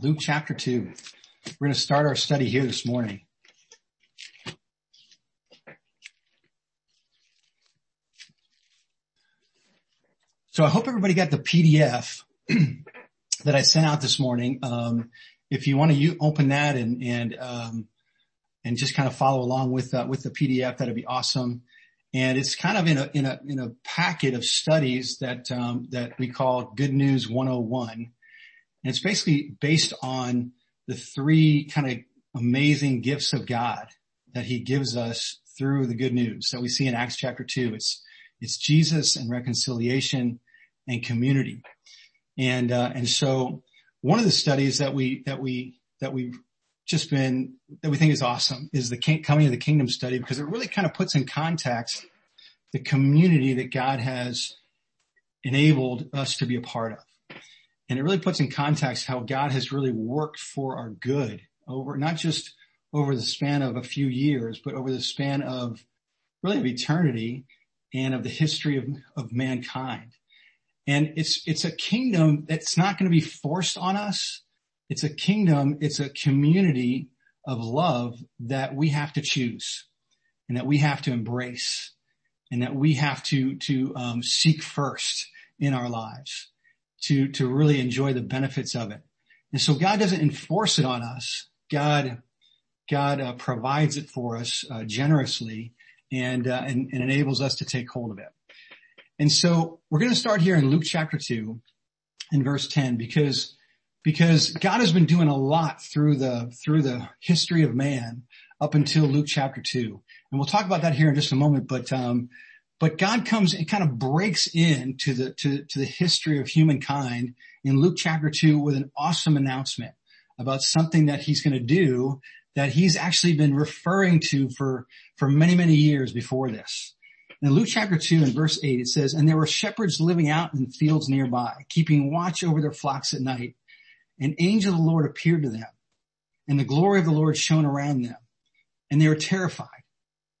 Luke chapter 2. We're going to start our study here this morning. So I hope everybody got the PDF that I sent out this morning. Um, if you want to u- open that and and um, and just kind of follow along with uh, with the PDF, that'd be awesome. And it's kind of in a in a in a packet of studies that um, that we call Good News 101, and it's basically based on the three kind of amazing gifts of God that He gives us through the good news that we see in Acts chapter two. It's it's Jesus and reconciliation and community. And, uh, and so one of the studies that we, that we, that we've just been, that we think is awesome is the coming of the kingdom study because it really kind of puts in context the community that God has enabled us to be a part of. And it really puts in context how God has really worked for our good over, not just over the span of a few years, but over the span of really of eternity and of the history of, of mankind. And it's, it's a kingdom that's not going to be forced on us. It's a kingdom. It's a community of love that we have to choose and that we have to embrace and that we have to, to, um, seek first in our lives to, to really enjoy the benefits of it. And so God doesn't enforce it on us. God, God uh, provides it for us uh, generously and, uh, and, and enables us to take hold of it. And so we're going to start here in Luke chapter two in verse 10 because, because God has been doing a lot through the, through the history of man up until Luke chapter two. And we'll talk about that here in just a moment, but, um, but God comes and kind of breaks into the, to, to the history of humankind in Luke chapter two with an awesome announcement about something that he's going to do that he's actually been referring to for, for many, many years before this. In Luke chapter 2 and verse 8 it says, And there were shepherds living out in fields nearby, keeping watch over their flocks at night. An angel of the Lord appeared to them, and the glory of the Lord shone around them, and they were terrified.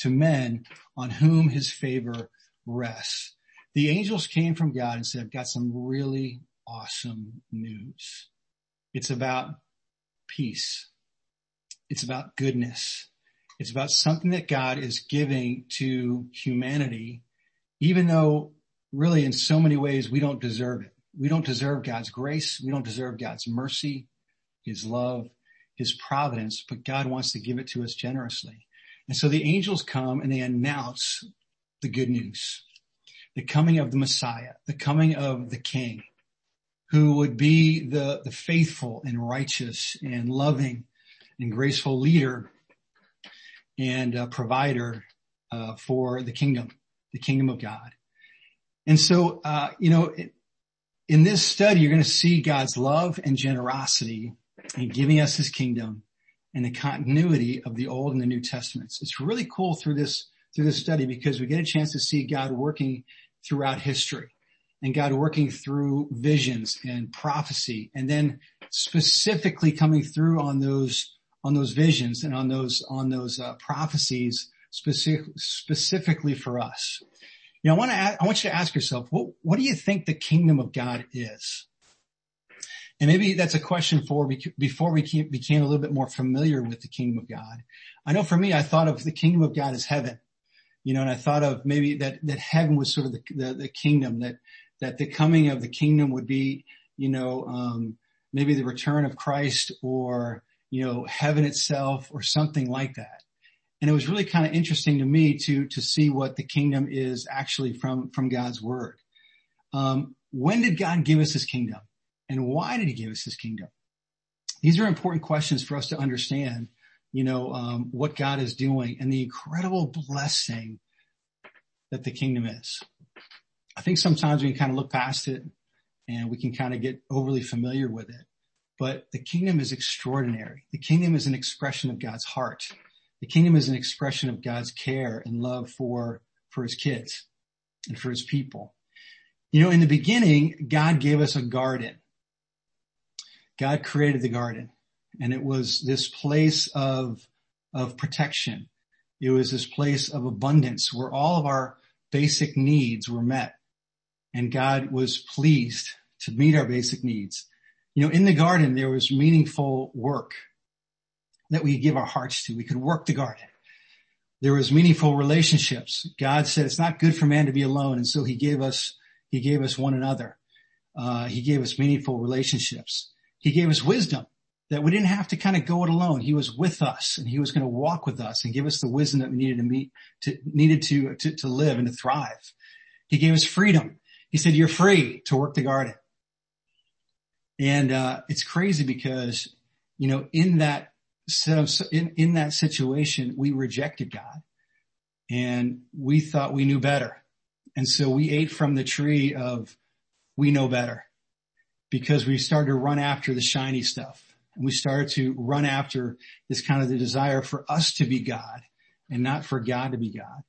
to men on whom his favor rests. The angels came from God and said, I've got some really awesome news. It's about peace. It's about goodness. It's about something that God is giving to humanity, even though really in so many ways we don't deserve it. We don't deserve God's grace. We don't deserve God's mercy, His love, His providence, but God wants to give it to us generously. And so the angels come and they announce the good news, the coming of the Messiah, the coming of the King, who would be the, the faithful and righteous and loving and graceful leader and a provider uh, for the kingdom, the kingdom of God. And so, uh, you know, in this study, you're going to see God's love and generosity in giving us his kingdom and the continuity of the Old and the New Testaments. It's really cool through this, through this study because we get a chance to see God working throughout history and God working through visions and prophecy and then specifically coming through on those on those visions and on those on those uh, prophecies specific, specifically for us. You know, I want to I want you to ask yourself, what what do you think the kingdom of God is? And maybe that's a question for before we became a little bit more familiar with the kingdom of God. I know for me, I thought of the kingdom of God as heaven, you know, and I thought of maybe that that heaven was sort of the the, the kingdom that that the coming of the kingdom would be, you know, um, maybe the return of Christ or you know, heaven itself or something like that. And it was really kind of interesting to me to, to see what the kingdom is actually from, from God's word. Um, when did God give us his kingdom and why did he give us his kingdom? These are important questions for us to understand, you know, um, what God is doing and the incredible blessing that the kingdom is. I think sometimes we can kind of look past it and we can kind of get overly familiar with it. but the kingdom is extraordinary. The kingdom is an expression of God's heart. The kingdom is an expression of God's care and love for, for his kids and for his people. You know, in the beginning, God gave us a garden. God created the garden and it was this place of, of protection. It was this place of abundance where all of our basic needs were met and God was pleased to meet our basic needs. You know, in the garden, there was meaningful work that we give our hearts to. We could work the garden. There was meaningful relationships. God said it's not good for man to be alone. And so he gave us, he gave us one another. Uh, he gave us meaningful relationships. He gave us wisdom that we didn't have to kind of go it alone. He was with us and he was going to walk with us and give us the wisdom that we needed to meet, to, needed to, to, to live and to thrive. He gave us freedom. He said, you're free to work the garden. And, uh, it's crazy because, you know, in that, in, in that situation, we rejected God and we thought we knew better. And so we ate from the tree of we know better because we started to run after the shiny stuff and we started to run after this kind of the desire for us to be God and not for God to be God.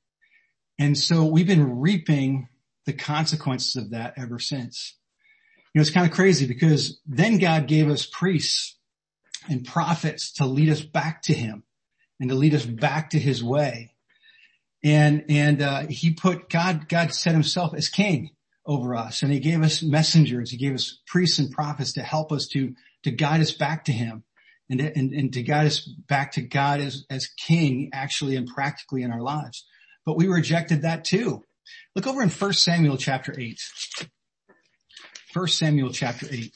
And so we've been reaping the consequences of that ever since. You know, it's kind of crazy because then God gave us priests and prophets to lead us back to him and to lead us back to his way. And, and, uh, he put God, God set himself as king over us and he gave us messengers. He gave us priests and prophets to help us to, to guide us back to him and, and, and to guide us back to God as, as king actually and practically in our lives. But we rejected that too. Look over in 1 Samuel chapter 8. 1 Samuel chapter 8.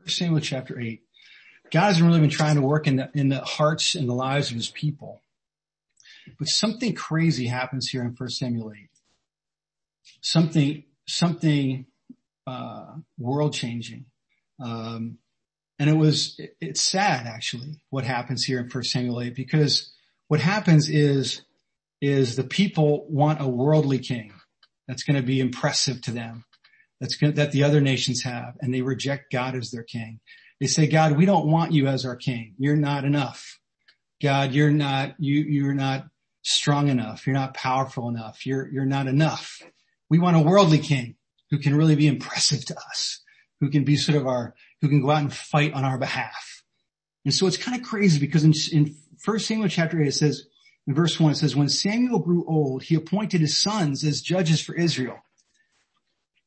First Samuel chapter 8. God hasn't really been trying to work in the, in the hearts and the lives of his people. But something crazy happens here in 1 Samuel 8. Something, something, uh, world changing. Um, and it was, it's sad actually what happens here in 1 Samuel 8 because what happens is, is the people want a worldly king that's going to be impressive to them. That's going that the other nations have and they reject God as their king. They say, God, we don't want you as our king. You're not enough. God, you're not, you, you're not strong enough. You're not powerful enough. You're, you're not enough. We want a worldly king who can really be impressive to us, who can be sort of our, who can go out and fight on our behalf. And so it's kind of crazy because in, in 1 Samuel chapter 8 it says, in verse 1 it says, when Samuel grew old, he appointed his sons as judges for Israel.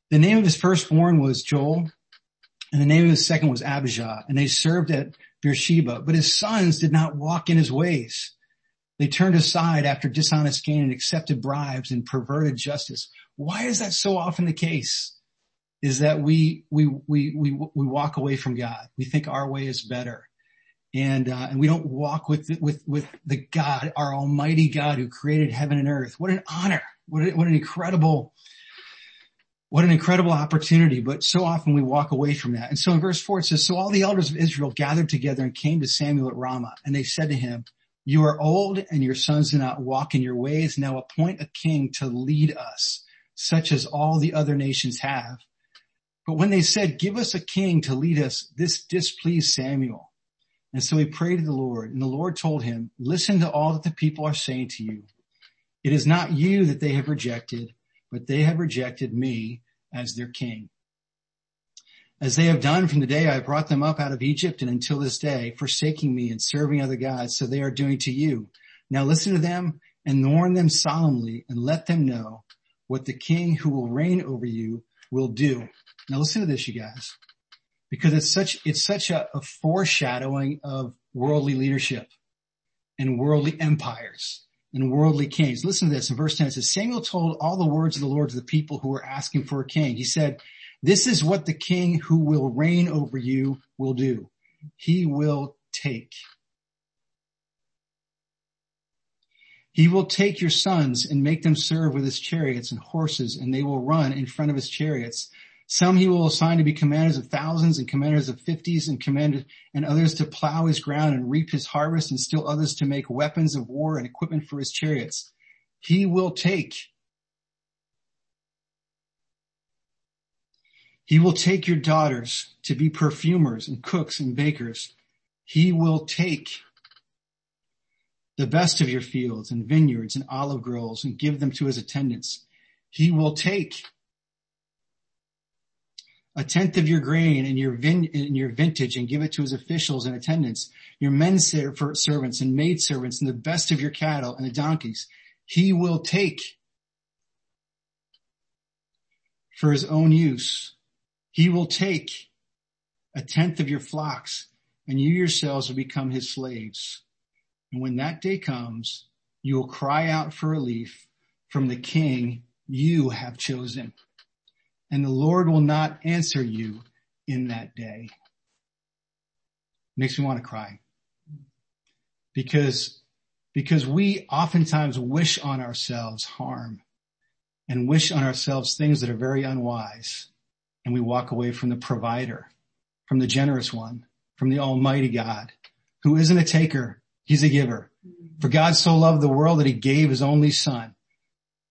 The name of his firstborn was Joel, and the name of his second was Abijah, and they served at Beersheba. But his sons did not walk in his ways. They turned aside after dishonest gain and accepted bribes and perverted justice. Why is that so often the case? is that we, we, we, we, we walk away from God. We think our way is better. And, uh, and we don't walk with, with, with the God, our almighty God who created heaven and earth. What an honor. What, a, what an incredible, what an incredible opportunity. But so often we walk away from that. And so in verse four it says, so all the elders of Israel gathered together and came to Samuel at Ramah and they said to him, you are old and your sons do not walk in your ways. Now appoint a king to lead us, such as all the other nations have. But when they said, give us a king to lead us, this displeased Samuel. And so he prayed to the Lord and the Lord told him, listen to all that the people are saying to you. It is not you that they have rejected, but they have rejected me as their king. As they have done from the day I brought them up out of Egypt and until this day, forsaking me and serving other gods, so they are doing to you. Now listen to them and warn them solemnly and let them know what the king who will reign over you will do. Now listen to this, you guys, because it's such, it's such a, a foreshadowing of worldly leadership and worldly empires and worldly kings. Listen to this in verse 10. It says, Samuel told all the words of the Lord to the people who were asking for a king. He said, this is what the king who will reign over you will do. He will take. He will take your sons and make them serve with his chariots and horses and they will run in front of his chariots. Some he will assign to be commanders of thousands and commanders of fifties and commanders and others to plow his ground and reap his harvest and still others to make weapons of war and equipment for his chariots. He will take. He will take your daughters to be perfumers and cooks and bakers. He will take the best of your fields and vineyards and olive groves and give them to his attendants. He will take a tenth of your grain and your vin, in your vintage and give it to his officials and attendants, your men servants and maid servants and the best of your cattle and the donkeys. He will take for his own use. He will take a tenth of your flocks and you yourselves will become his slaves. And when that day comes, you will cry out for relief from the king you have chosen. And the Lord will not answer you in that day. Makes me want to cry. Because, because we oftentimes wish on ourselves harm and wish on ourselves things that are very unwise. And we walk away from the provider, from the generous one, from the almighty God who isn't a taker, He's a giver. For God so loved the world that he gave his only son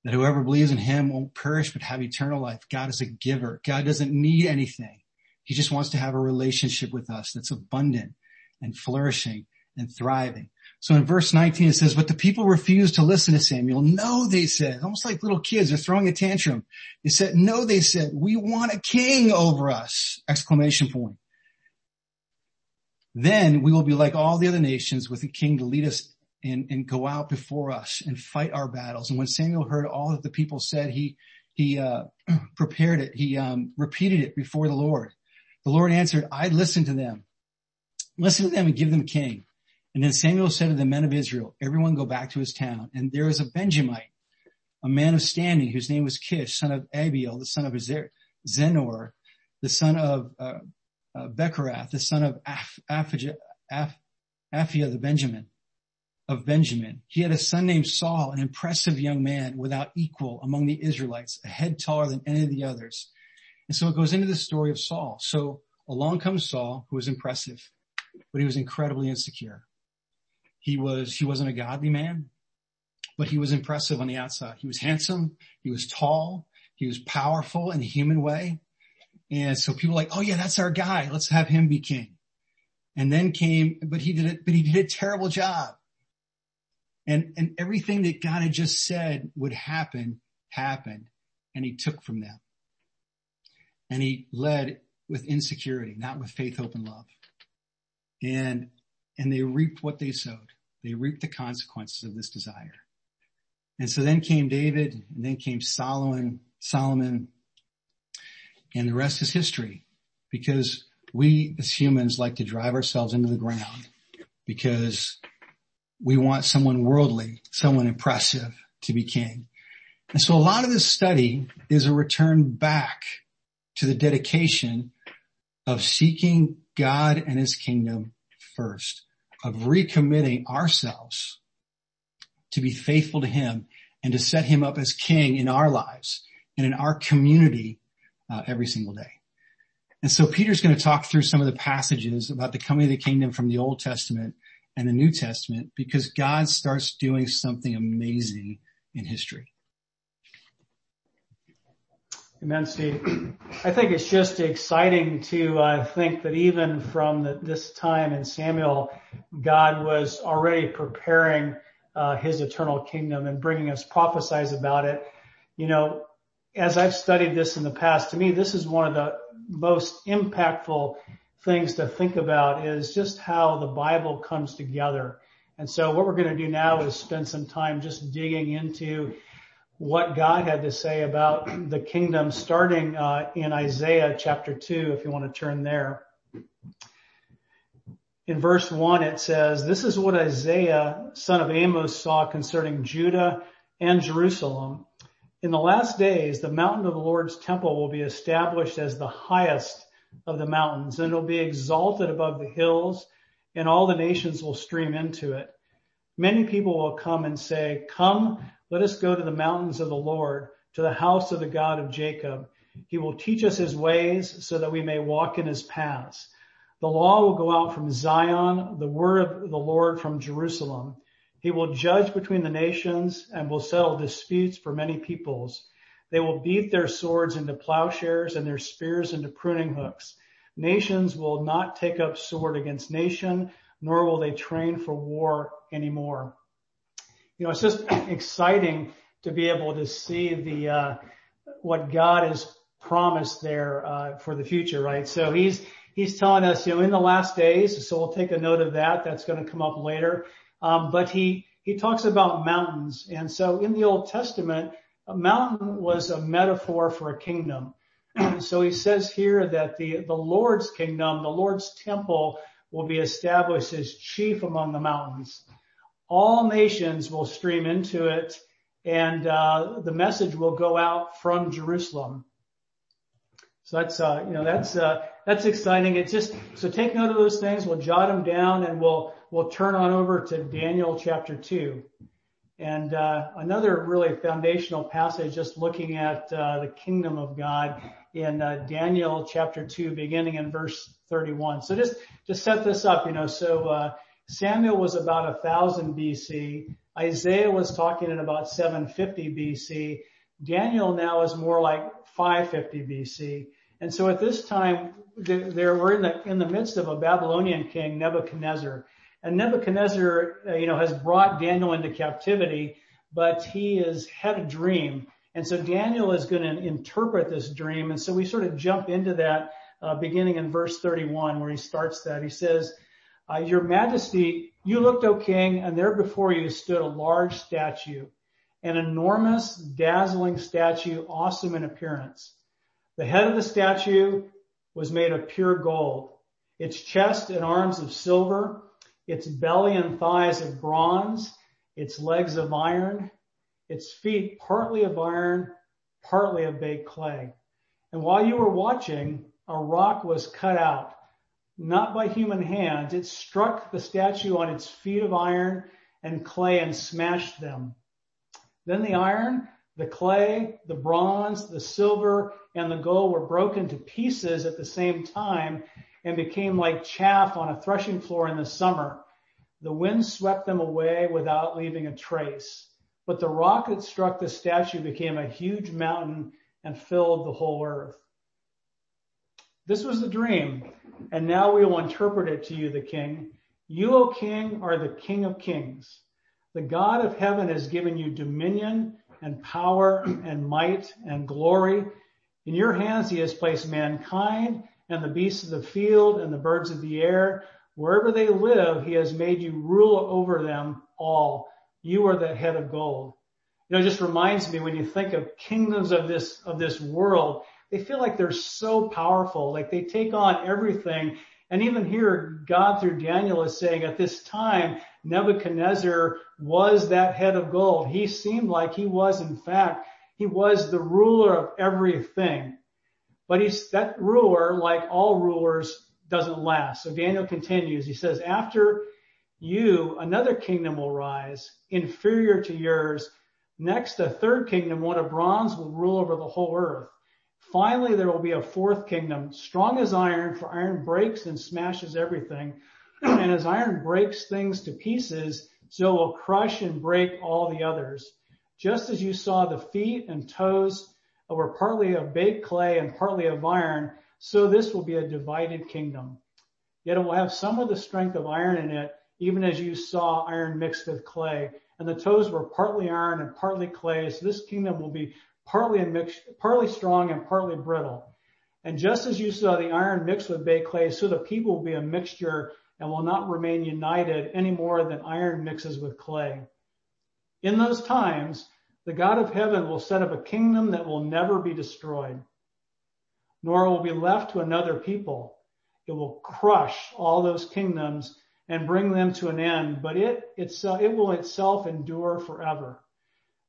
that whoever believes in him won't perish but have eternal life. God is a giver. God doesn't need anything. He just wants to have a relationship with us that's abundant and flourishing and thriving. So in verse 19 it says, but the people refused to listen to Samuel. No, they said, almost like little kids, they're throwing a tantrum. They said, no, they said, we want a king over us! Exclamation point. Then we will be like all the other nations with a king to lead us and, and go out before us and fight our battles. And when Samuel heard all that the people said, he, he, uh, prepared it. He, um, repeated it before the Lord. The Lord answered, I listen to them. Listen to them and give them a king. And then Samuel said to the men of Israel, everyone go back to his town. And there is a Benjamite, a man of standing whose name was Kish, son of Abiel, the son of Zenor, the son of uh, uh, the son of Af, Af, the Benjamin, of Benjamin. He had a son named Saul, an impressive young man without equal among the Israelites, a head taller than any of the others. And so it goes into the story of Saul. So along comes Saul, who was impressive, but he was incredibly insecure. He was, he wasn't a godly man, but he was impressive on the outside. He was handsome. He was tall. He was powerful in a human way. And so people like, oh yeah, that's our guy. Let's have him be king. And then came, but he did it, but he did a terrible job. And, and everything that God had just said would happen, happened. And he took from them. And he led with insecurity, not with faith, hope, and love. And, and they reaped what they sowed. They reaped the consequences of this desire. And so then came David and then came Solomon, Solomon, and the rest is history because we as humans like to drive ourselves into the ground because we want someone worldly, someone impressive to be king. And so a lot of this study is a return back to the dedication of seeking God and his kingdom first, of recommitting ourselves to be faithful to him and to set him up as king in our lives and in our community uh, every single day. And so Peter's going to talk through some of the passages about the coming of the kingdom from the Old Testament and the New Testament because God starts doing something amazing in history. Amen, Steve. I think it's just exciting to uh, think that even from the, this time in Samuel, God was already preparing uh, His eternal kingdom and bringing us prophesies about it. You know, as I've studied this in the past, to me, this is one of the most impactful things to think about is just how the Bible comes together. And so what we're going to do now is spend some time just digging into what God had to say about the kingdom starting uh, in Isaiah chapter 2, if you want to turn there. In verse 1 it says, This is what Isaiah, son of Amos, saw concerning Judah and Jerusalem. In the last days, the mountain of the Lord's temple will be established as the highest of the mountains, and it will be exalted above the hills, and all the nations will stream into it. Many people will come and say, Come, let us go to the mountains of the Lord, to the house of the God of Jacob. He will teach us his ways so that we may walk in his paths. The law will go out from Zion, the word of the Lord from Jerusalem. He will judge between the nations and will settle disputes for many peoples. They will beat their swords into plowshares and their spears into pruning hooks. Nations will not take up sword against nation, nor will they train for war anymore. You know, it's just exciting to be able to see the uh, what God has promised there uh, for the future, right? So he's he's telling us, you know, in the last days. So we'll take a note of that. That's going to come up later. Um, but he he talks about mountains, and so in the Old Testament, a mountain was a metaphor for a kingdom. so he says here that the the Lord's kingdom, the Lord's temple, will be established as chief among the mountains. All nations will stream into it, and uh, the message will go out from Jerusalem. So that's uh, you know that's uh, that's exciting. It's just so take note of those things. We'll jot them down, and we'll we'll turn on over to Daniel chapter two, and uh, another really foundational passage. Just looking at uh, the kingdom of God in uh, Daniel chapter two, beginning in verse thirty-one. So just to set this up, you know, so uh, Samuel was about thousand BC. Isaiah was talking in about 750 BC. Daniel now is more like 550 BC. And so at this time, there we're in the in the midst of a Babylonian king, Nebuchadnezzar, and Nebuchadnezzar, uh, you know, has brought Daniel into captivity, but he has had a dream, and so Daniel is going to interpret this dream, and so we sort of jump into that uh, beginning in verse 31, where he starts that. He says, uh, "Your Majesty, you looked, O King, and there before you stood a large statue, an enormous, dazzling statue, awesome in appearance." The head of the statue was made of pure gold, its chest and arms of silver, its belly and thighs of bronze, its legs of iron, its feet partly of iron, partly of baked clay. And while you were watching, a rock was cut out, not by human hands. It struck the statue on its feet of iron and clay and smashed them. Then the iron the clay, the bronze, the silver, and the gold were broken to pieces at the same time and became like chaff on a threshing floor in the summer. The wind swept them away without leaving a trace. But the rock that struck the statue became a huge mountain and filled the whole earth. This was the dream, and now we will interpret it to you, the king. You, O king, are the king of kings. The God of heaven has given you dominion and power and might and glory. In your hands he has placed mankind and the beasts of the field and the birds of the air. Wherever they live, he has made you rule over them all. You are the head of gold. You know, it just reminds me when you think of kingdoms of this, of this world, they feel like they're so powerful, like they take on everything. And even here, God through Daniel is saying at this time, Nebuchadnezzar was that head of gold. He seemed like he was, in fact, he was the ruler of everything. But he's that ruler, like all rulers, doesn't last. So Daniel continues. He says, after you, another kingdom will rise, inferior to yours. Next, a third kingdom, one of bronze, will rule over the whole earth. Finally, there will be a fourth kingdom, strong as iron, for iron breaks and smashes everything. and as iron breaks things to pieces, so will crush and break all the others. Just as you saw the feet and toes were partly of baked clay and partly of iron, so this will be a divided kingdom. Yet it will have some of the strength of iron in it, even as you saw iron mixed with clay. And the toes were partly iron and partly clay, so this kingdom will be partly mixed, partly strong and partly brittle. And just as you saw the iron mixed with baked clay, so the people will be a mixture and will not remain united any more than iron mixes with clay. In those times, the God of heaven will set up a kingdom that will never be destroyed, nor will be left to another people. It will crush all those kingdoms and bring them to an end, but it, itself, it will itself endure forever.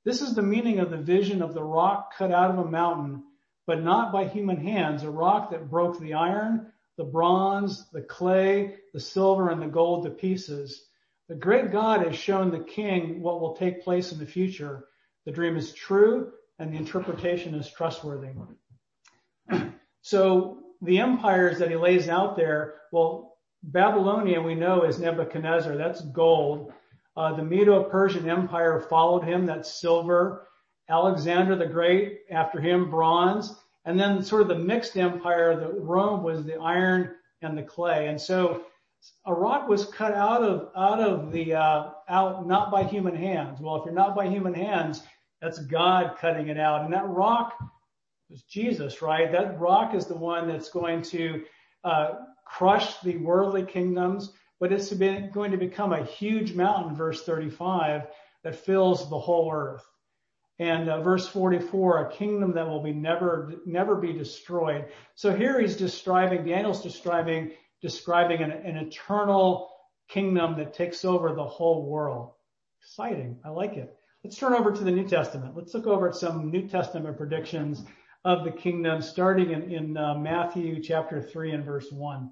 This is the meaning of the vision of the rock cut out of a mountain, but not by human hands, a rock that broke the iron, the bronze, the clay, the silver, and the gold to pieces. The great God has shown the king what will take place in the future. The dream is true and the interpretation is trustworthy. so the empires that he lays out there, well, Babylonia we know is Nebuchadnezzar. That's gold. Uh, the Medo-Persian Empire followed him. That's silver. Alexander the Great, after him, bronze. And then sort of the mixed empire, the Rome was the iron and the clay. And so a rock was cut out of out of the uh, out not by human hands. Well, if you're not by human hands, that's God cutting it out. And that rock Jesus, right? That rock is the one that's going to uh, crush the worldly kingdoms, but it's going to become a huge mountain, verse 35, that fills the whole earth. And uh, verse 44, a kingdom that will be never, never be destroyed. So here he's describing, Daniel's describing, describing an, an eternal kingdom that takes over the whole world. Exciting. I like it. Let's turn over to the New Testament. Let's look over at some New Testament predictions of the kingdom starting in, in uh, Matthew chapter 3 and verse 1.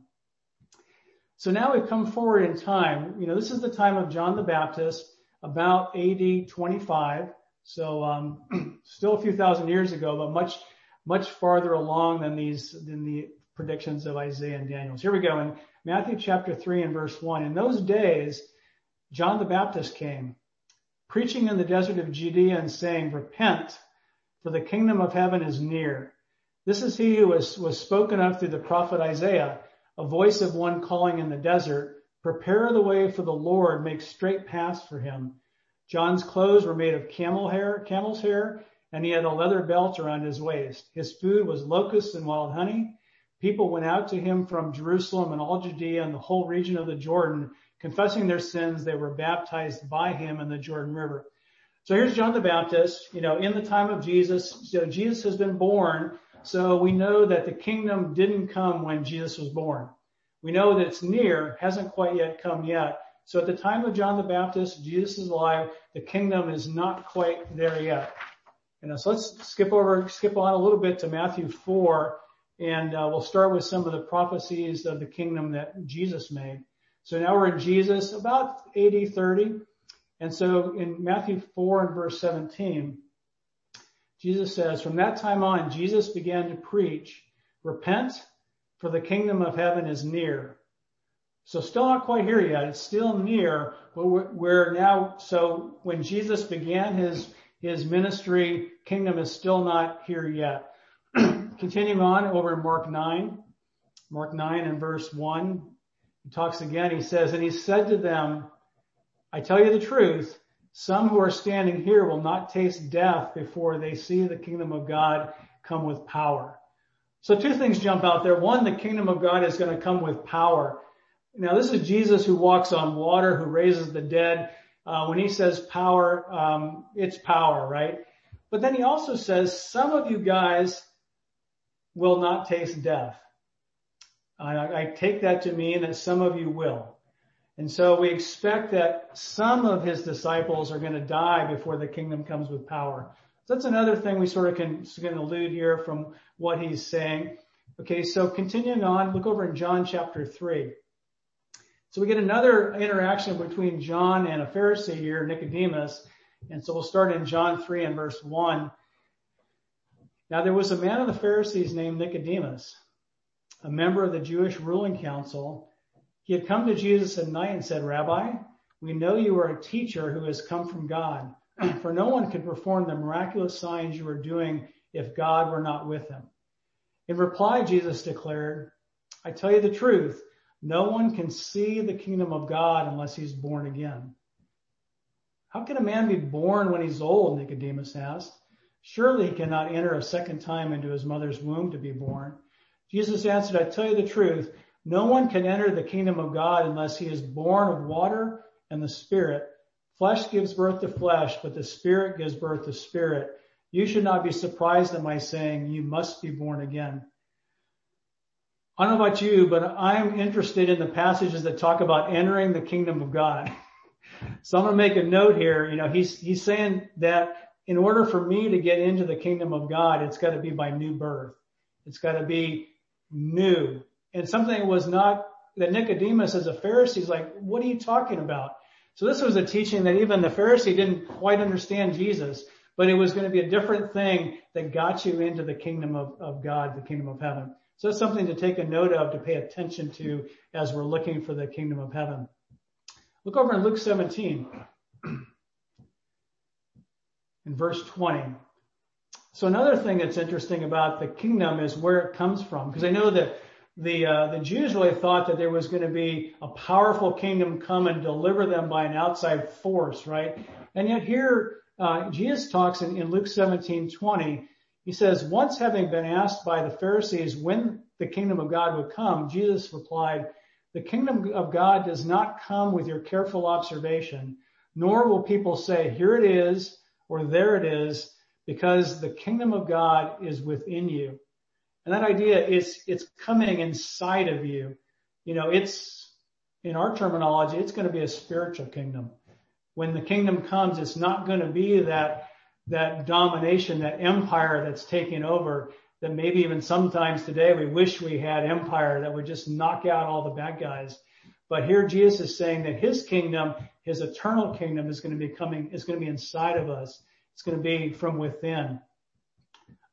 So now we've come forward in time. You know, this is the time of John the Baptist, about AD 25. So um, still a few thousand years ago, but much much farther along than these than the predictions of Isaiah and Daniel. So here we go in Matthew chapter three and verse one. In those days, John the Baptist came, preaching in the desert of Judea and saying, "Repent, for the kingdom of heaven is near." This is he who was was spoken of through the prophet Isaiah, a voice of one calling in the desert, "Prepare the way for the Lord; make straight paths for him." John's clothes were made of camel hair, camel's hair, and he had a leather belt around his waist. His food was locusts and wild honey. People went out to him from Jerusalem and all Judea and the whole region of the Jordan, confessing their sins. They were baptized by him in the Jordan River. So here's John the Baptist. You know, in the time of Jesus, you know, Jesus has been born. So we know that the kingdom didn't come when Jesus was born. We know that it's near, hasn't quite yet come yet. So at the time of John the Baptist, Jesus is alive. The kingdom is not quite there yet. Know, so let's skip over, skip on a little bit to Matthew 4, and uh, we'll start with some of the prophecies of the kingdom that Jesus made. So now we're in Jesus, about AD 30. And so in Matthew 4 and verse 17, Jesus says, from that time on, Jesus began to preach, repent, for the kingdom of heaven is near. So still not quite here yet. It's still near, but we're, now, so when Jesus began his, his ministry, kingdom is still not here yet. Continuing on over in Mark 9, Mark 9 and verse 1, he talks again, he says, and he said to them, I tell you the truth, some who are standing here will not taste death before they see the kingdom of God come with power. So two things jump out there. One, the kingdom of God is going to come with power. Now, this is Jesus who walks on water, who raises the dead. Uh, when he says power, um, it's power, right? But then he also says, some of you guys will not taste death. I, I take that to mean that some of you will. And so we expect that some of his disciples are going to die before the kingdom comes with power. So that's another thing we sort of can, can allude here from what he's saying. Okay, so continuing on, look over in John chapter 3. So we get another interaction between John and a Pharisee here, Nicodemus. And so we'll start in John 3 and verse 1. Now there was a man of the Pharisees named Nicodemus, a member of the Jewish ruling council. He had come to Jesus at night and said, Rabbi, we know you are a teacher who has come from God, for no one could perform the miraculous signs you are doing if God were not with him. In reply, Jesus declared, I tell you the truth. No one can see the kingdom of God unless he's born again. How can a man be born when he's old? Nicodemus asked. Surely he cannot enter a second time into his mother's womb to be born. Jesus answered, I tell you the truth. No one can enter the kingdom of God unless he is born of water and the spirit. Flesh gives birth to flesh, but the spirit gives birth to spirit. You should not be surprised at my saying, you must be born again. I don't know about you, but I'm interested in the passages that talk about entering the kingdom of God. So I'm going to make a note here. You know, he's, he's saying that in order for me to get into the kingdom of God, it's got to be by new birth. It's got to be new. And something was not that Nicodemus as a Pharisee is like, what are you talking about? So this was a teaching that even the Pharisee didn't quite understand Jesus, but it was going to be a different thing that got you into the kingdom of, of God, the kingdom of heaven. So it's something to take a note of, to pay attention to as we're looking for the kingdom of heaven. Look over in Luke 17 in verse 20. So another thing that's interesting about the kingdom is where it comes from, because I know that the uh, the Jews really thought that there was going to be a powerful kingdom come and deliver them by an outside force, right? And yet here uh, Jesus talks in, in Luke 17:20. He says, once having been asked by the Pharisees when the kingdom of God would come, Jesus replied, "The kingdom of God does not come with your careful observation, nor will people say, here it is or there it is, because the kingdom of God is within you." And that idea is, it's coming inside of you. You know, it's, in our terminology, it's going to be a spiritual kingdom. When the kingdom comes, it's not going to be that, that domination, that empire that's taking over that maybe even sometimes today we wish we had empire that would just knock out all the bad guys. But here Jesus is saying that his kingdom, his eternal kingdom is going to be coming, is going to be inside of us. It's going to be from within.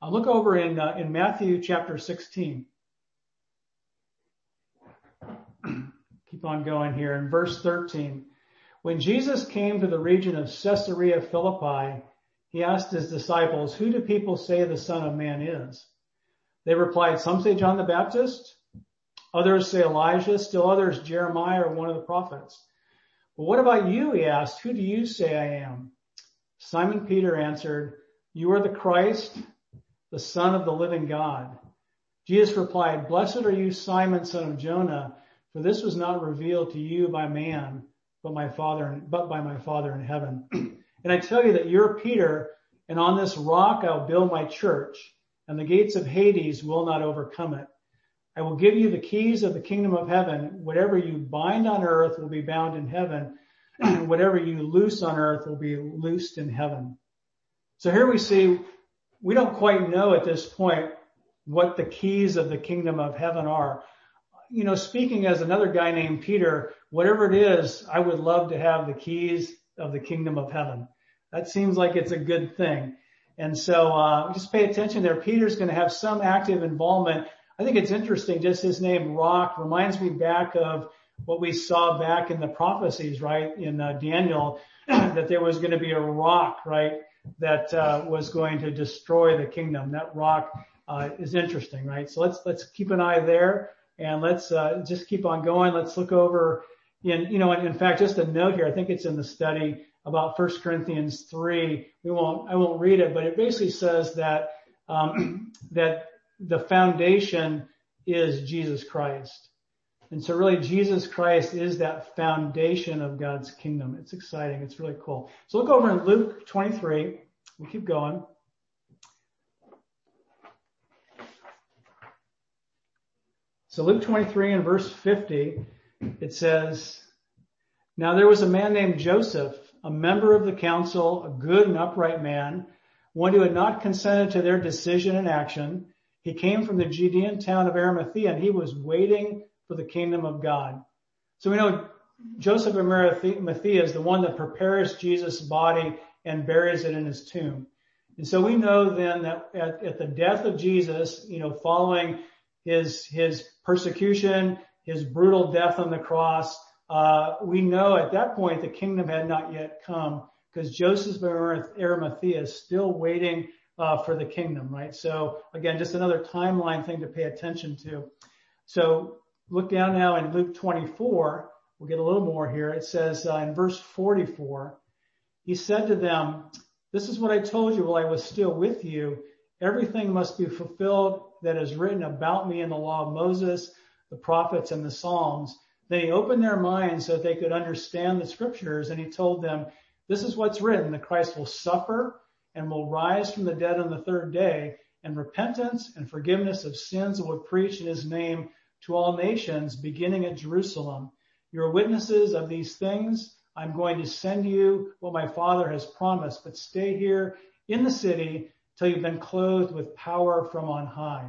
I'll look over in, uh, in Matthew chapter 16. Keep on going here in verse 13. When Jesus came to the region of Caesarea Philippi, he asked his disciples, who do people say the son of man is? They replied, some say John the Baptist, others say Elijah, still others Jeremiah or one of the prophets. But what about you? He asked, who do you say I am? Simon Peter answered, you are the Christ, the Son of the living God. Jesus replied, Blessed are you, Simon, son of Jonah, for this was not revealed to you by man, but my Father, but by my Father in heaven. and I tell you that you're Peter, and on this rock I'll build my church, and the gates of Hades will not overcome it. I will give you the keys of the kingdom of heaven. Whatever you bind on earth will be bound in heaven, and whatever you loose on earth will be loosed in heaven. So here we see we don't quite know at this point what the keys of the kingdom of heaven are. You know, speaking as another guy named Peter, whatever it is, I would love to have the keys of the kingdom of heaven. That seems like it's a good thing. And so, uh, just pay attention there. Peter's going to have some active involvement. I think it's interesting. Just his name, Rock, reminds me back of what we saw back in the prophecies, right? In uh, Daniel, that there was going to be a rock, right? That uh, was going to destroy the kingdom. That rock uh, is interesting, right? So let's let's keep an eye there, and let's uh, just keep on going. Let's look over in you know, in, in fact, just a note here. I think it's in the study about 1 Corinthians three. We won't I won't read it, but it basically says that um, that the foundation is Jesus Christ. And so really Jesus Christ is that foundation of God's kingdom. It's exciting. It's really cool. So look over in Luke 23. We'll keep going. So Luke 23 and verse 50, it says, Now there was a man named Joseph, a member of the council, a good and upright man, one who had not consented to their decision and action. He came from the Judean town of Arimathea and he was waiting for the kingdom of God. So we know Joseph of Arimathea is the one that prepares Jesus' body and buries it in his tomb. And so we know then that at, at the death of Jesus, you know, following his, his persecution, his brutal death on the cross, uh, we know at that point the kingdom had not yet come because Joseph of Arimathea is still waiting uh, for the kingdom, right? So again, just another timeline thing to pay attention to. So Look down now in Luke 24. We'll get a little more here. It says uh, in verse 44, he said to them, this is what I told you while I was still with you. Everything must be fulfilled that is written about me in the law of Moses, the prophets and the Psalms. Then he opened their minds so that they could understand the scriptures and he told them, this is what's written. The Christ will suffer and will rise from the dead on the third day and repentance and forgiveness of sins will preach in his name to all nations, beginning at Jerusalem. You're witnesses of these things. I'm going to send you what my father has promised, but stay here in the city till you've been clothed with power from on high.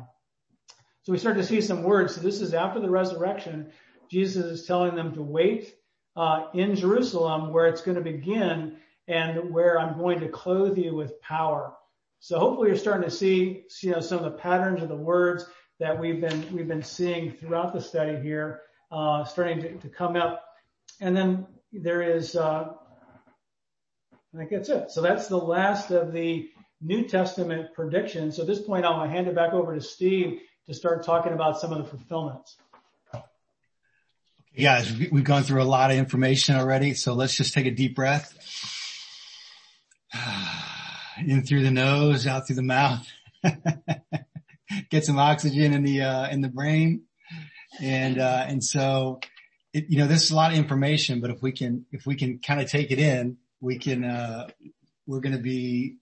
So we start to see some words. So this is after the resurrection. Jesus is telling them to wait uh, in Jerusalem where it's going to begin and where I'm going to clothe you with power. So hopefully you're starting to see, you know, some of the patterns of the words that we've been we've been seeing throughout the study here, uh, starting to come up. And then there is, uh, I think that's it. So that's the last of the New Testament predictions. So at this point, I'll hand it back over to Steve to start talking about some of the fulfillments. Guys, we've gone through a lot of information already, so let's just take a deep breath. In through the nose, out through the mouth. Get some oxygen in the, uh, in the brain. And, uh, and so, it, you know, this is a lot of information, but if we can, if we can kind of take it in, we can, uh, we're going to be,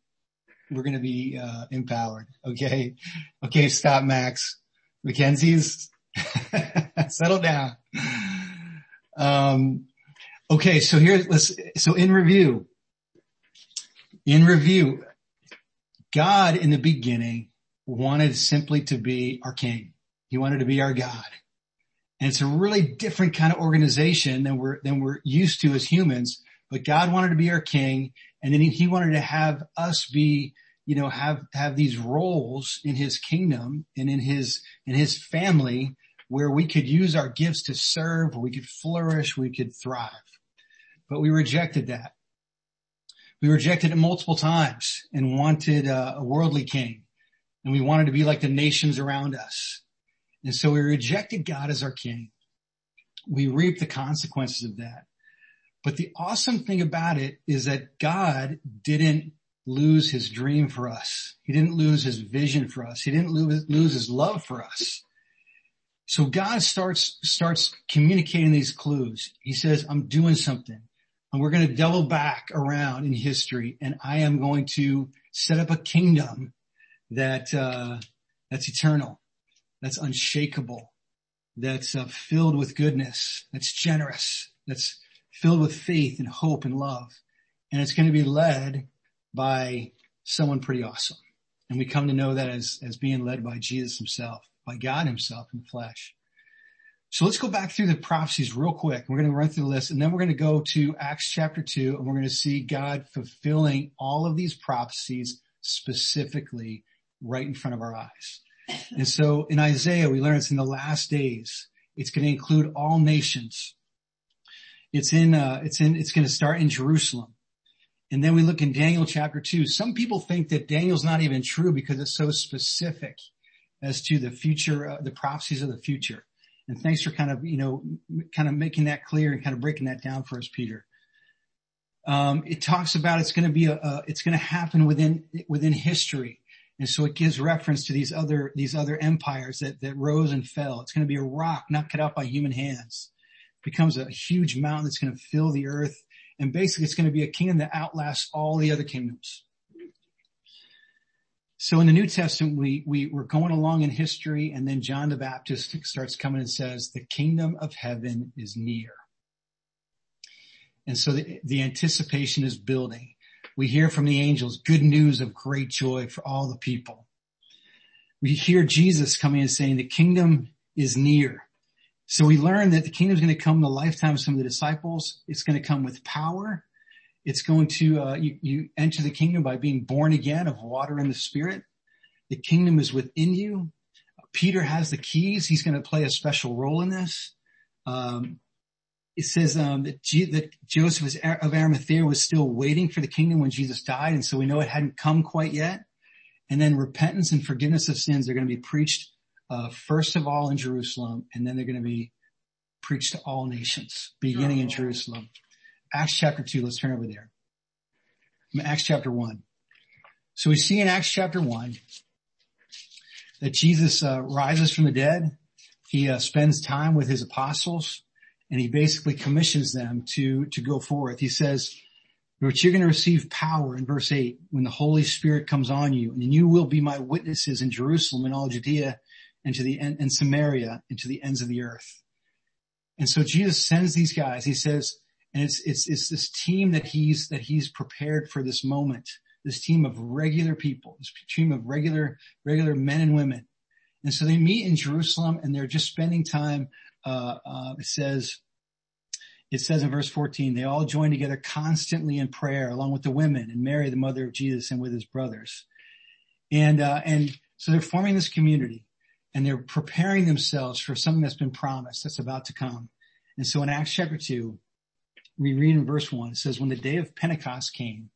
we're going to be, uh, empowered. Okay. Okay. Stop, Max. Mackenzie's settle down. Um, okay. So here, let's, so in review, in review, God in the beginning wanted simply to be our king. He wanted to be our God. And it's a really different kind of organization than we're, than we're used to as humans, but God wanted to be our king. And then he, he wanted to have us be, you know, have, have these roles in his kingdom and in his, in his family where we could use our gifts to serve, we could flourish, we could thrive. But we rejected that. We rejected it multiple times and wanted a, a worldly king and we wanted to be like the nations around us. And so we rejected God as our king. We reaped the consequences of that. But the awesome thing about it is that God didn't lose his dream for us. He didn't lose his vision for us. He didn't lose, lose his love for us. So God starts, starts communicating these clues. He says, I'm doing something and we're going to double back around in history and I am going to set up a kingdom that, uh, that's eternal, that's unshakable, that's uh, filled with goodness, that's generous, that's filled with faith and hope and love. And it's going to be led by someone pretty awesome. And we come to know that as, as being led by Jesus himself, by God himself in the flesh. So let's go back through the prophecies real quick. We're going to run through the list and then we're going to go to Acts chapter two and we're going to see God fulfilling all of these prophecies specifically right in front of our eyes. And so in Isaiah, we learn it's in the last days. It's going to include all nations. It's in, uh, it's in, it's going to start in Jerusalem. And then we look in Daniel chapter two. Some people think that Daniel's not even true because it's so specific as to the future, uh, the prophecies of the future. And thanks for kind of, you know, kind of making that clear and kind of breaking that down for us, Peter. Um, it talks about it's going to be a, a it's going to happen within, within history. And so it gives reference to these other, these other empires that, that rose and fell. It's going to be a rock not cut out by human hands. It becomes a huge mountain that's going to fill the earth. And basically it's going to be a kingdom that outlasts all the other kingdoms. So in the New Testament, we, we, we're going along in history and then John the Baptist starts coming and says, the kingdom of heaven is near. And so the, the anticipation is building. We hear from the angels good news of great joy for all the people. We hear Jesus coming and saying the kingdom is near. So we learn that the kingdom is going to come in the lifetime of some of the disciples. It's going to come with power. It's going to, uh, you, you enter the kingdom by being born again of water and the spirit. The kingdom is within you. Peter has the keys. He's going to play a special role in this. Um, it says um, that, G- that, Joseph of Arimathea was still waiting for the kingdom when Jesus died, and so we know it hadn't come quite yet. And then repentance and forgiveness of sins are going to be preached uh, first of all in Jerusalem, and then they're going to be preached to all nations, beginning in Jerusalem. Acts chapter two. Let's turn over there. Acts chapter one. So we see in Acts chapter one that Jesus uh, rises from the dead. He uh, spends time with his apostles and he basically commissions them to, to go forth. He says, but you're going to receive power in verse eight when the Holy Spirit comes on you and you will be my witnesses in Jerusalem and all Judea and to the end and Samaria and to the ends of the earth. And so Jesus sends these guys. He says, and it's, it's, it's this team that he's, that he's prepared for this moment, this team of regular people, this team of regular, regular men and women. And so they meet in Jerusalem and they're just spending time it says, it says in verse 14, they all joined together constantly in prayer along with the women and Mary, the mother of Jesus and with his brothers. And, uh, and so they're forming this community and they're preparing themselves for something that's been promised that's about to come. And so in Acts chapter two, we read in verse one, it says, when the day of Pentecost came,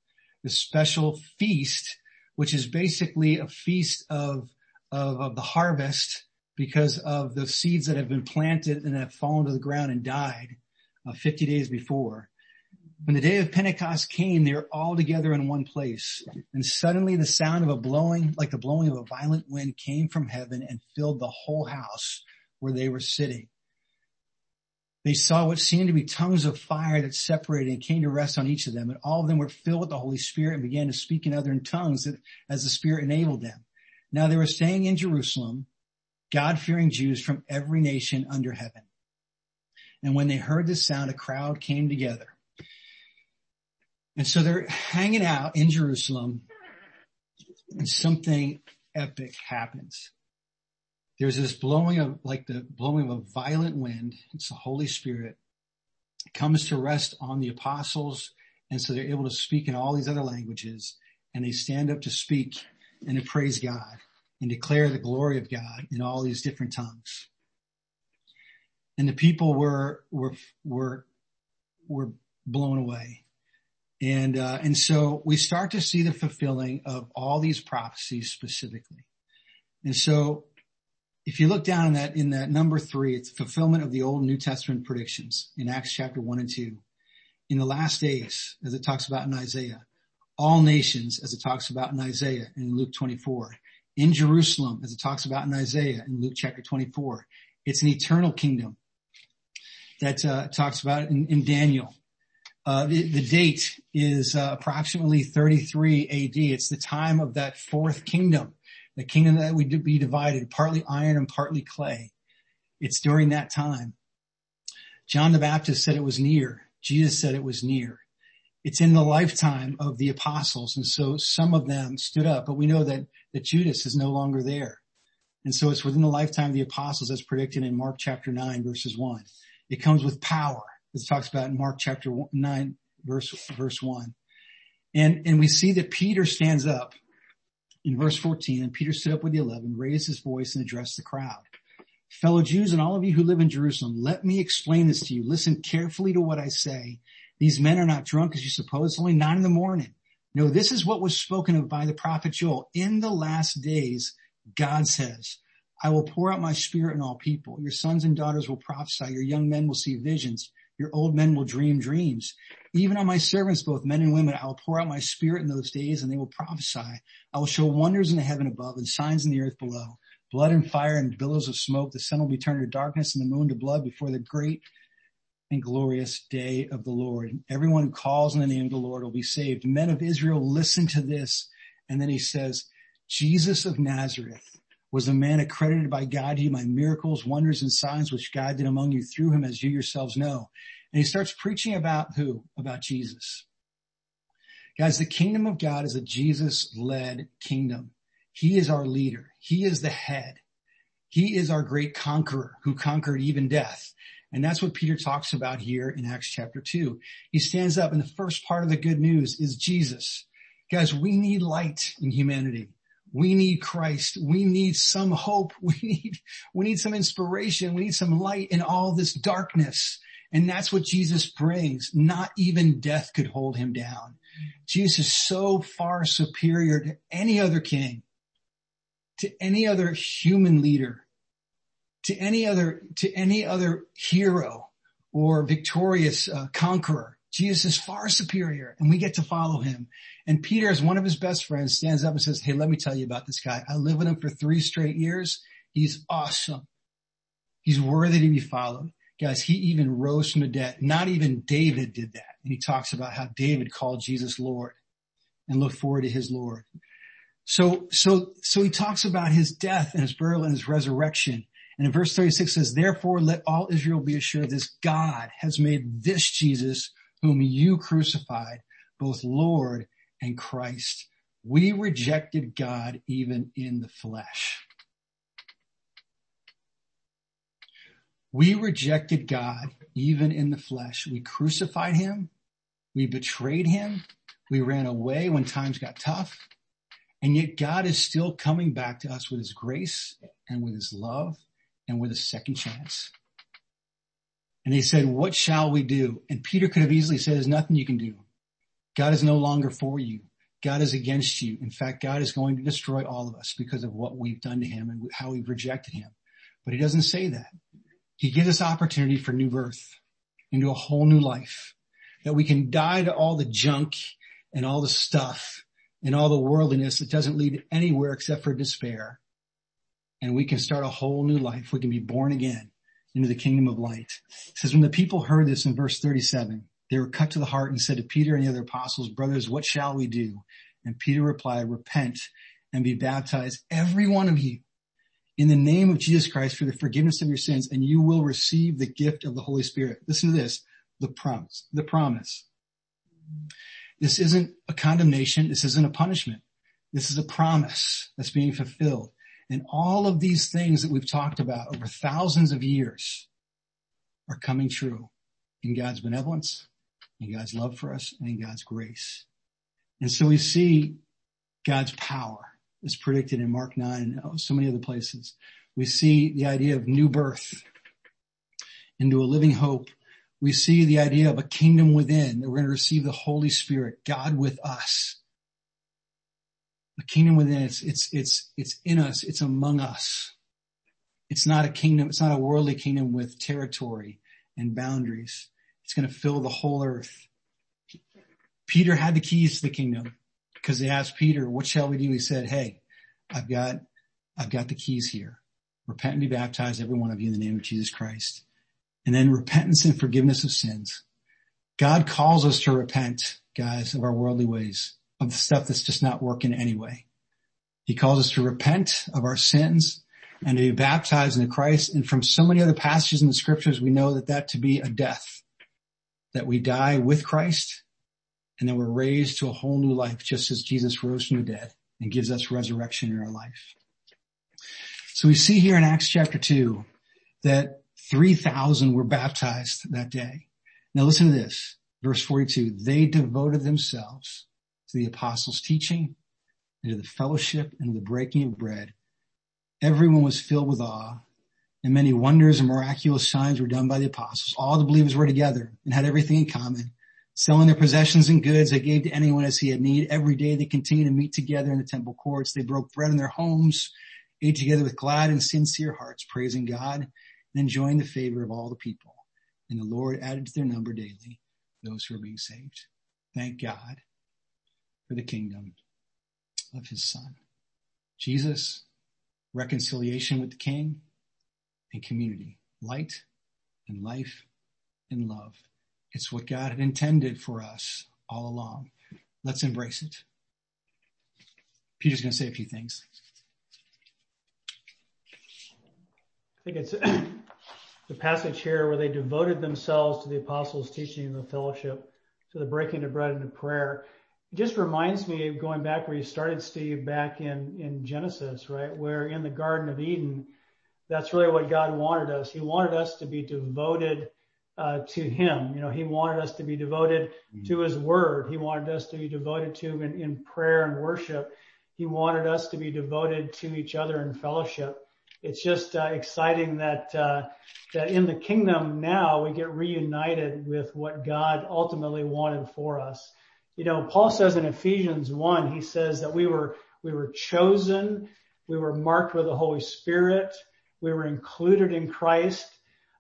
the special feast, which is basically a feast of, of, of the harvest because of the seeds that have been planted and have fallen to the ground and died uh, 50 days before. When the day of Pentecost came, they were all together in one place. And suddenly the sound of a blowing, like the blowing of a violent wind came from heaven and filled the whole house where they were sitting. They saw what seemed to be tongues of fire that separated and came to rest on each of them. And all of them were filled with the Holy Spirit and began to speak in other tongues as the Spirit enabled them. Now they were staying in Jerusalem, God-fearing Jews from every nation under heaven. And when they heard this sound, a crowd came together and so they're hanging out in Jerusalem and something epic happens. There's this blowing of, like the blowing of a violent wind. It's the Holy Spirit it comes to rest on the apostles. And so they're able to speak in all these other languages and they stand up to speak and to praise God and declare the glory of God in all these different tongues. And the people were, were, were, were blown away. And, uh, and so we start to see the fulfilling of all these prophecies specifically. And so if you look down in that, in that number three, it's fulfillment of the old New Testament predictions in Acts chapter one and two. In the last days, as it talks about in Isaiah, all nations, as it talks about in Isaiah in Luke 24, in Jerusalem, as it talks about in Isaiah in Luke chapter 24, it's an eternal kingdom that uh, talks about in, in Daniel uh, the, the, date is uh, approximately 33 AD. It's the time of that fourth kingdom, the kingdom that would be divided, partly iron and partly clay. It's during that time. John the Baptist said it was near. Jesus said it was near. It's in the lifetime of the apostles. And so some of them stood up, but we know that, that Judas is no longer there. And so it's within the lifetime of the apostles as predicted in Mark chapter 9 verses 1. It comes with power as it talks about in Mark chapter nine, verse, verse one. And, and we see that Peter stands up in verse 14 and Peter stood up with the eleven, raised his voice and addressed the crowd. Fellow Jews and all of you who live in Jerusalem, let me explain this to you. Listen carefully to what I say. These men are not drunk as you suppose. It's only nine in the morning. No, this is what was spoken of by the prophet Joel. In the last days, God says, I will pour out my spirit on all people. Your sons and daughters will prophesy. Your young men will see visions. Your old men will dream dreams. Even on my servants, both men and women, I will pour out my spirit in those days and they will prophesy. I will show wonders in the heaven above and signs in the earth below. Blood and fire and billows of smoke. The sun will be turned to darkness and the moon to blood before the great and glorious day of the Lord. Everyone who calls on the name of the Lord will be saved. Men of Israel, listen to this. And then he says, Jesus of Nazareth was a man accredited by God to you by miracles, wonders, and signs which God did among you through him as you yourselves know. And he starts preaching about who? About Jesus. Guys, the kingdom of God is a Jesus-led kingdom. He is our leader. He is the head. He is our great conqueror who conquered even death. And that's what Peter talks about here in Acts chapter two. He stands up and the first part of the good news is Jesus. Guys, we need light in humanity. We need Christ. We need some hope. We need, we need some inspiration. We need some light in all this darkness. And that's what Jesus brings. Not even death could hold him down. Jesus is so far superior to any other king, to any other human leader, to any other, to any other hero or victorious uh, conqueror. Jesus is far superior and we get to follow him. And Peter, as one of his best friends, stands up and says, Hey, let me tell you about this guy. I lived with him for three straight years. He's awesome. He's worthy to be followed. Guys, he even rose from the dead. Not even David did that. And he talks about how David called Jesus Lord and looked forward to his Lord. So, so, so he talks about his death and his burial and his resurrection. And in verse 36 says, therefore let all Israel be assured this God has made this Jesus whom you crucified, both Lord and Christ. We rejected God even in the flesh. We rejected God even in the flesh. We crucified him. We betrayed him. We ran away when times got tough. And yet God is still coming back to us with his grace and with his love and with a second chance. And they said, what shall we do? And Peter could have easily said, there's nothing you can do. God is no longer for you. God is against you. In fact, God is going to destroy all of us because of what we've done to him and how we've rejected him. But he doesn't say that. He gives us opportunity for new birth into a whole new life that we can die to all the junk and all the stuff and all the worldliness that doesn't lead anywhere except for despair. And we can start a whole new life. We can be born again into the kingdom of light. It says when the people heard this in verse 37, they were cut to the heart and said to Peter and the other apostles, brothers, what shall we do? And Peter replied, repent and be baptized, every one of you, in the name of Jesus Christ for the forgiveness of your sins, and you will receive the gift of the Holy Spirit. Listen to this, the promise, the promise. This isn't a condemnation. This isn't a punishment. This is a promise that's being fulfilled. And all of these things that we've talked about over thousands of years are coming true in God's benevolence, in God's love for us and in God's grace. And so we see God's power is predicted in Mark 9 and oh, so many other places. We see the idea of new birth into a living hope. We see the idea of a kingdom within that we're going to receive the Holy Spirit, God with us. A kingdom within, it's, it's, it's, it's in us. It's among us. It's not a kingdom. It's not a worldly kingdom with territory and boundaries. It's going to fill the whole earth. Peter had the keys to the kingdom because they asked Peter, what shall we do? He said, Hey, I've got, I've got the keys here. Repent and be baptized, every one of you in the name of Jesus Christ. And then repentance and forgiveness of sins. God calls us to repent, guys, of our worldly ways, of the stuff that's just not working anyway. He calls us to repent of our sins and to be baptized into Christ. And from so many other passages in the scriptures, we know that that to be a death that we die with Christ and then we're raised to a whole new life just as Jesus rose from the dead and gives us resurrection in our life. So we see here in Acts chapter 2 that 3,000 were baptized that day. Now listen to this, verse 42. They devoted themselves to the apostles' teaching and to the fellowship and to the breaking of bread. Everyone was filled with awe and many wonders and miraculous signs were done by the apostles. All the believers were together and had everything in common. Selling their possessions and goods, they gave to anyone as he had need. Every day they continued to meet together in the temple courts. They broke bread in their homes, ate together with glad and sincere hearts, praising God and enjoying the favor of all the people. And the Lord added to their number daily those who were being saved. Thank God for the kingdom of his son. Jesus, reconciliation with the king, and community, light and life and love. It's what God had intended for us all along. Let's embrace it. Peter's going to say a few things. I think it's the passage here where they devoted themselves to the apostles' teaching and the fellowship, to the breaking of bread and the prayer. Just reminds me of going back where you started, Steve, back in, in Genesis, right? Where in the Garden of Eden, that's really what God wanted us. He wanted us to be devoted uh, to Him. You know, He wanted us to be devoted mm-hmm. to His Word. He wanted us to be devoted to in, in prayer and worship. He wanted us to be devoted to each other in fellowship. It's just uh, exciting that uh, that in the kingdom now we get reunited with what God ultimately wanted for us. You know, Paul says in Ephesians one, he says that we were we were chosen, we were marked with the Holy Spirit, we were included in Christ.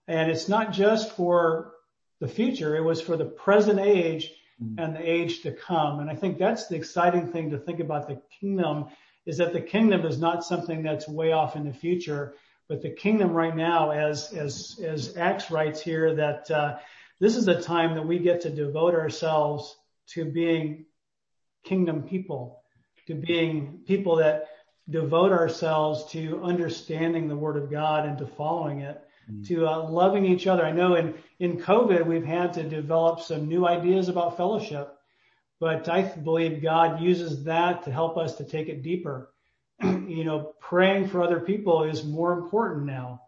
And it's not just for the future. It was for the present age mm. and the age to come. And I think that's the exciting thing to think about the kingdom is that the kingdom is not something that's way off in the future, but the kingdom right now, as, as, as Acts writes here, that, uh, this is the time that we get to devote ourselves to being kingdom people, to being people that devote ourselves to understanding the Word of God and to following it, mm. to uh, loving each other. I know in, in COVID, we've had to develop some new ideas about fellowship, but I believe God uses that to help us to take it deeper. you know, praying for other people is more important now.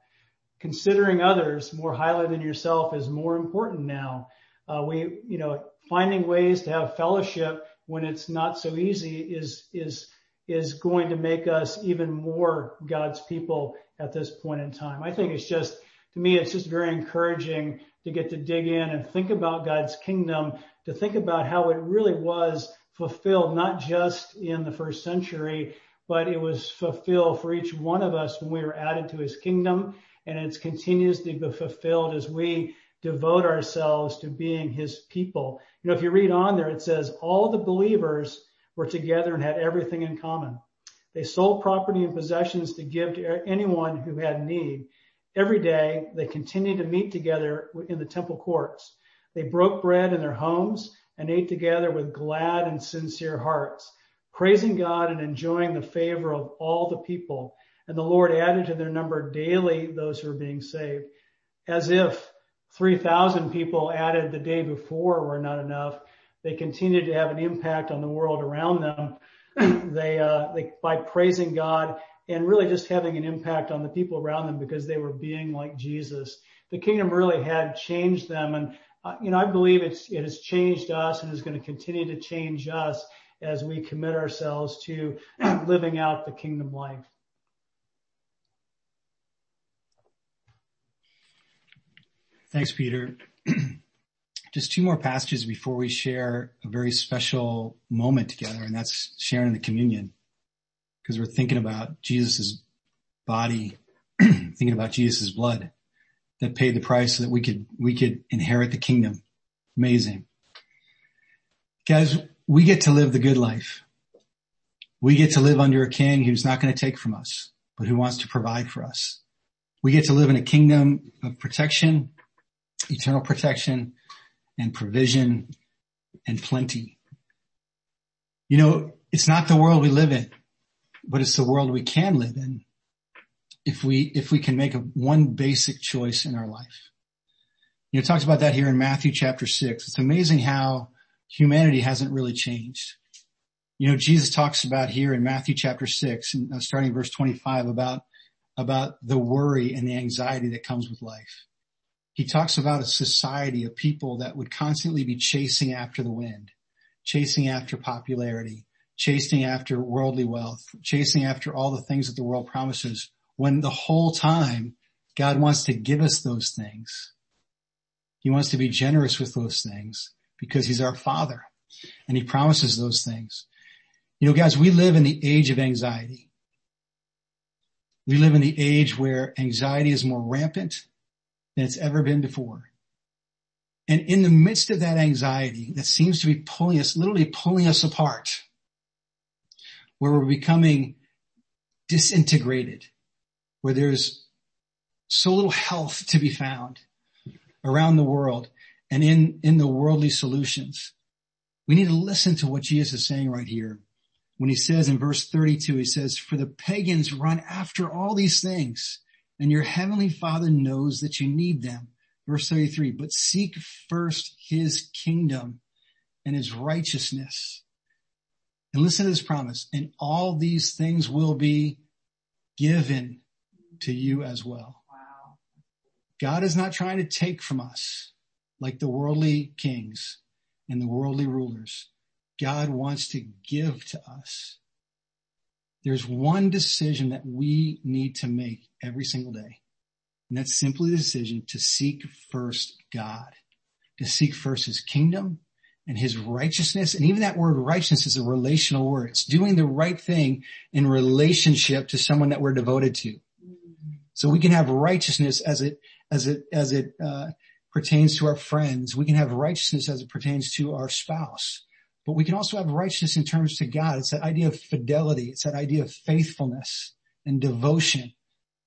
Considering others more highly than yourself is more important now. Uh, we, you know, finding ways to have fellowship when it's not so easy is, is is going to make us even more God's people at this point in time. I think it's just to me, it's just very encouraging to get to dig in and think about God's kingdom, to think about how it really was fulfilled, not just in the first century, but it was fulfilled for each one of us when we were added to his kingdom. And it continues to be fulfilled as we devote ourselves to being his people. You know, if you read on there, it says all the believers were together and had everything in common. They sold property and possessions to give to anyone who had need. Every day they continued to meet together in the temple courts. They broke bread in their homes and ate together with glad and sincere hearts, praising God and enjoying the favor of all the people. And the Lord added to their number daily those who were being saved. As if 3,000 people added the day before were not enough, they continued to have an impact on the world around them. they, uh, they, by praising God and really just having an impact on the people around them because they were being like Jesus. The kingdom really had changed them. And, uh, you know, I believe it's, it has changed us and is going to continue to change us as we commit ourselves to living out the kingdom life. Thanks, Peter. Just two more passages before we share a very special moment together, and that's sharing the communion because we're thinking about Jesus' body, thinking about Jesus' blood that paid the price so that we could, we could inherit the kingdom. Amazing. Guys, we get to live the good life. We get to live under a king who's not going to take from us, but who wants to provide for us. We get to live in a kingdom of protection, eternal protection and provision and plenty. You know, it's not the world we live in but it's the world we can live in if we, if we can make a, one basic choice in our life. You know, it talks about that here in Matthew chapter six. It's amazing how humanity hasn't really changed. You know, Jesus talks about here in Matthew chapter six and uh, starting verse 25 about, about the worry and the anxiety that comes with life. He talks about a society of people that would constantly be chasing after the wind, chasing after popularity, chasing after worldly wealth, chasing after all the things that the world promises, when the whole time God wants to give us those things. He wants to be generous with those things because he's our father and he promises those things. You know, guys, we live in the age of anxiety. We live in the age where anxiety is more rampant than it's ever been before. And in the midst of that anxiety that seems to be pulling us, literally pulling us apart, where we're becoming disintegrated, where there's so little health to be found around the world and in, in the worldly solutions. We need to listen to what Jesus is saying right here. When he says in verse 32, he says, for the pagans run after all these things and your heavenly father knows that you need them. Verse 33, but seek first his kingdom and his righteousness and listen to this promise. And all these things will be given to you as well. Wow. God is not trying to take from us like the worldly kings and the worldly rulers. God wants to give to us. There's one decision that we need to make every single day. And that's simply the decision to seek first God, to seek first his kingdom and his righteousness. And even that word righteousness is a relational word. It's doing the right thing in relationship to someone that we're devoted to. So we can have righteousness as it, as it, as it, uh, pertains to our friends. We can have righteousness as it pertains to our spouse, but we can also have righteousness in terms to God. It's that idea of fidelity. It's that idea of faithfulness and devotion.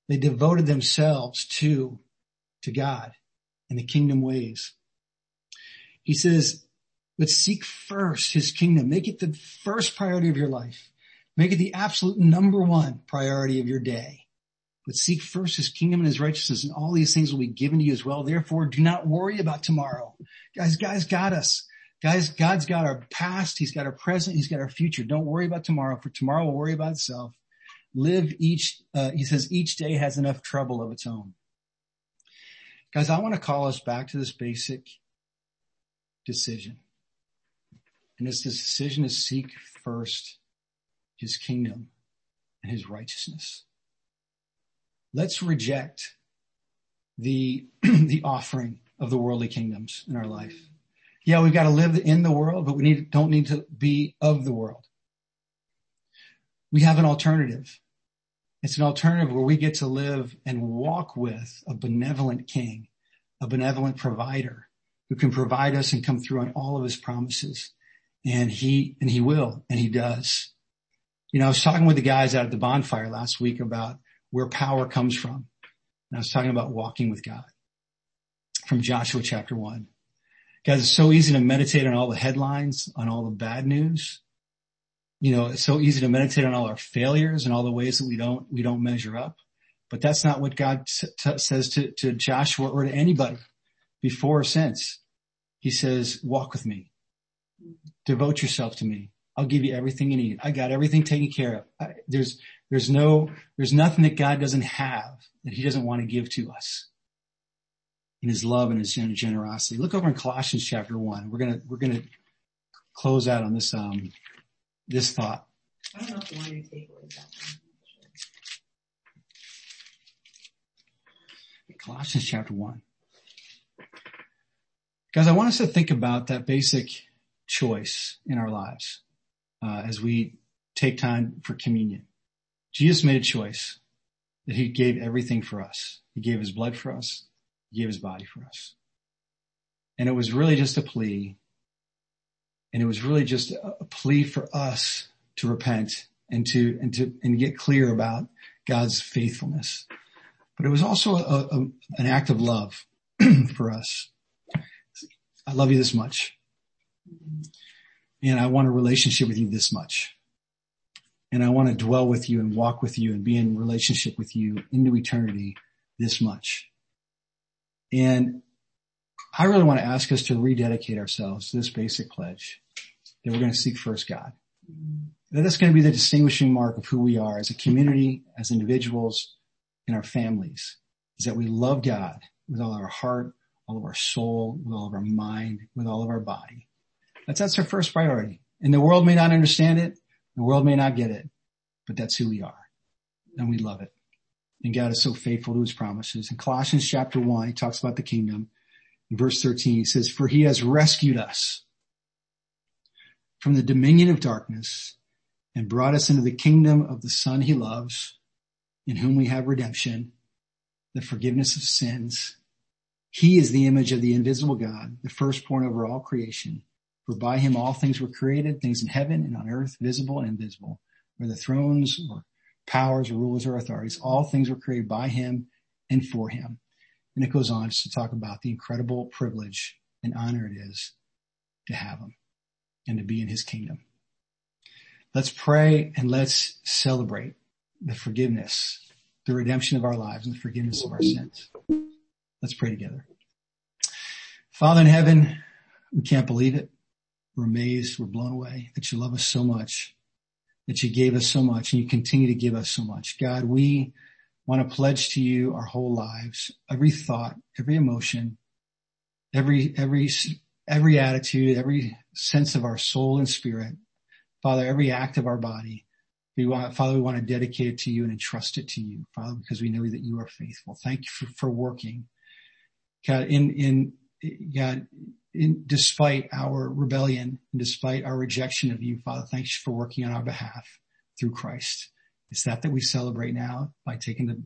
They devoted themselves to, to God and the kingdom ways. He says, but seek first his kingdom. Make it the first priority of your life. Make it the absolute number one priority of your day. But seek first his kingdom and his righteousness and all these things will be given to you as well. Therefore, do not worry about tomorrow. Guys, God's got us. Guys, God's got our past. He's got our present. He's got our future. Don't worry about tomorrow for tomorrow will worry about itself. Live each, uh, he says each day has enough trouble of its own. Guys, I want to call us back to this basic decision. And it's this decision to seek first his kingdom and his righteousness. Let's reject the, the offering of the worldly kingdoms in our life. Yeah, we've got to live in the world, but we need, don't need to be of the world. We have an alternative. It's an alternative where we get to live and walk with a benevolent king, a benevolent provider who can provide us and come through on all of his promises. And he, and he will, and he does. You know, I was talking with the guys out at the bonfire last week about where power comes from. And I was talking about walking with God from Joshua chapter one. Guys, it's so easy to meditate on all the headlines, on all the bad news. You know, it's so easy to meditate on all our failures and all the ways that we don't, we don't measure up. But that's not what God t- says to, to Joshua or to anybody before or since. He says, walk with me. Devote yourself to me. I'll give you everything you need. I got everything taken care of. I, there's, there's no, there's nothing that God doesn't have that he doesn't want to give to us in his love and his generosity. Look over in Colossians chapter one. We're gonna we're gonna close out on this um this thought. I don't know if you want to take away that Colossians chapter one. Guys, I want us to think about that basic choice in our lives uh, as we take time for communion. Jesus made a choice that he gave everything for us. He gave his blood for us. Gave his body for us. And it was really just a plea. And it was really just a plea for us to repent and to, and to, and get clear about God's faithfulness. But it was also a, a, an act of love for us. I love you this much. And I want a relationship with you this much. And I want to dwell with you and walk with you and be in relationship with you into eternity this much. And I really want to ask us to rededicate ourselves to this basic pledge that we're going to seek first God. That that's going to be the distinguishing mark of who we are as a community, as individuals, in our families, is that we love God with all our heart, all of our soul, with all of our mind, with all of our body. That's, that's our first priority. And the world may not understand it. The world may not get it, but that's who we are. And we love it. And God is so faithful to his promises. In Colossians chapter one, he talks about the kingdom. In verse 13, he says, for he has rescued us from the dominion of darkness and brought us into the kingdom of the son he loves in whom we have redemption, the forgiveness of sins. He is the image of the invisible God, the firstborn over all creation. For by him all things were created, things in heaven and on earth, visible and invisible, whether the thrones or powers rulers or authorities. All things were created by him and for him. And it goes on just to talk about the incredible privilege and honor it is to have him and to be in his kingdom. Let's pray and let's celebrate the forgiveness, the redemption of our lives and the forgiveness of our sins. Let's pray together. Father in heaven, we can't believe it. We're amazed. We're blown away that you love us so much that you gave us so much and you continue to give us so much. God, we want to pledge to you our whole lives, every thought, every emotion, every, every, every attitude, every sense of our soul and spirit. Father, every act of our body. We want, Father, we want to dedicate it to you and entrust it to you, Father, because we know that you are faithful. Thank you for, for working. God, in, in, God, in, despite our rebellion and despite our rejection of you, Father, thanks for working on our behalf through Christ. It's that that we celebrate now by taking the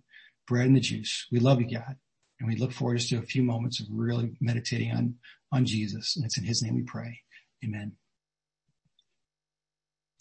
bread and the juice. We love you, God. And we look forward just to a few moments of really meditating on, on Jesus. And it's in his name we pray. Amen.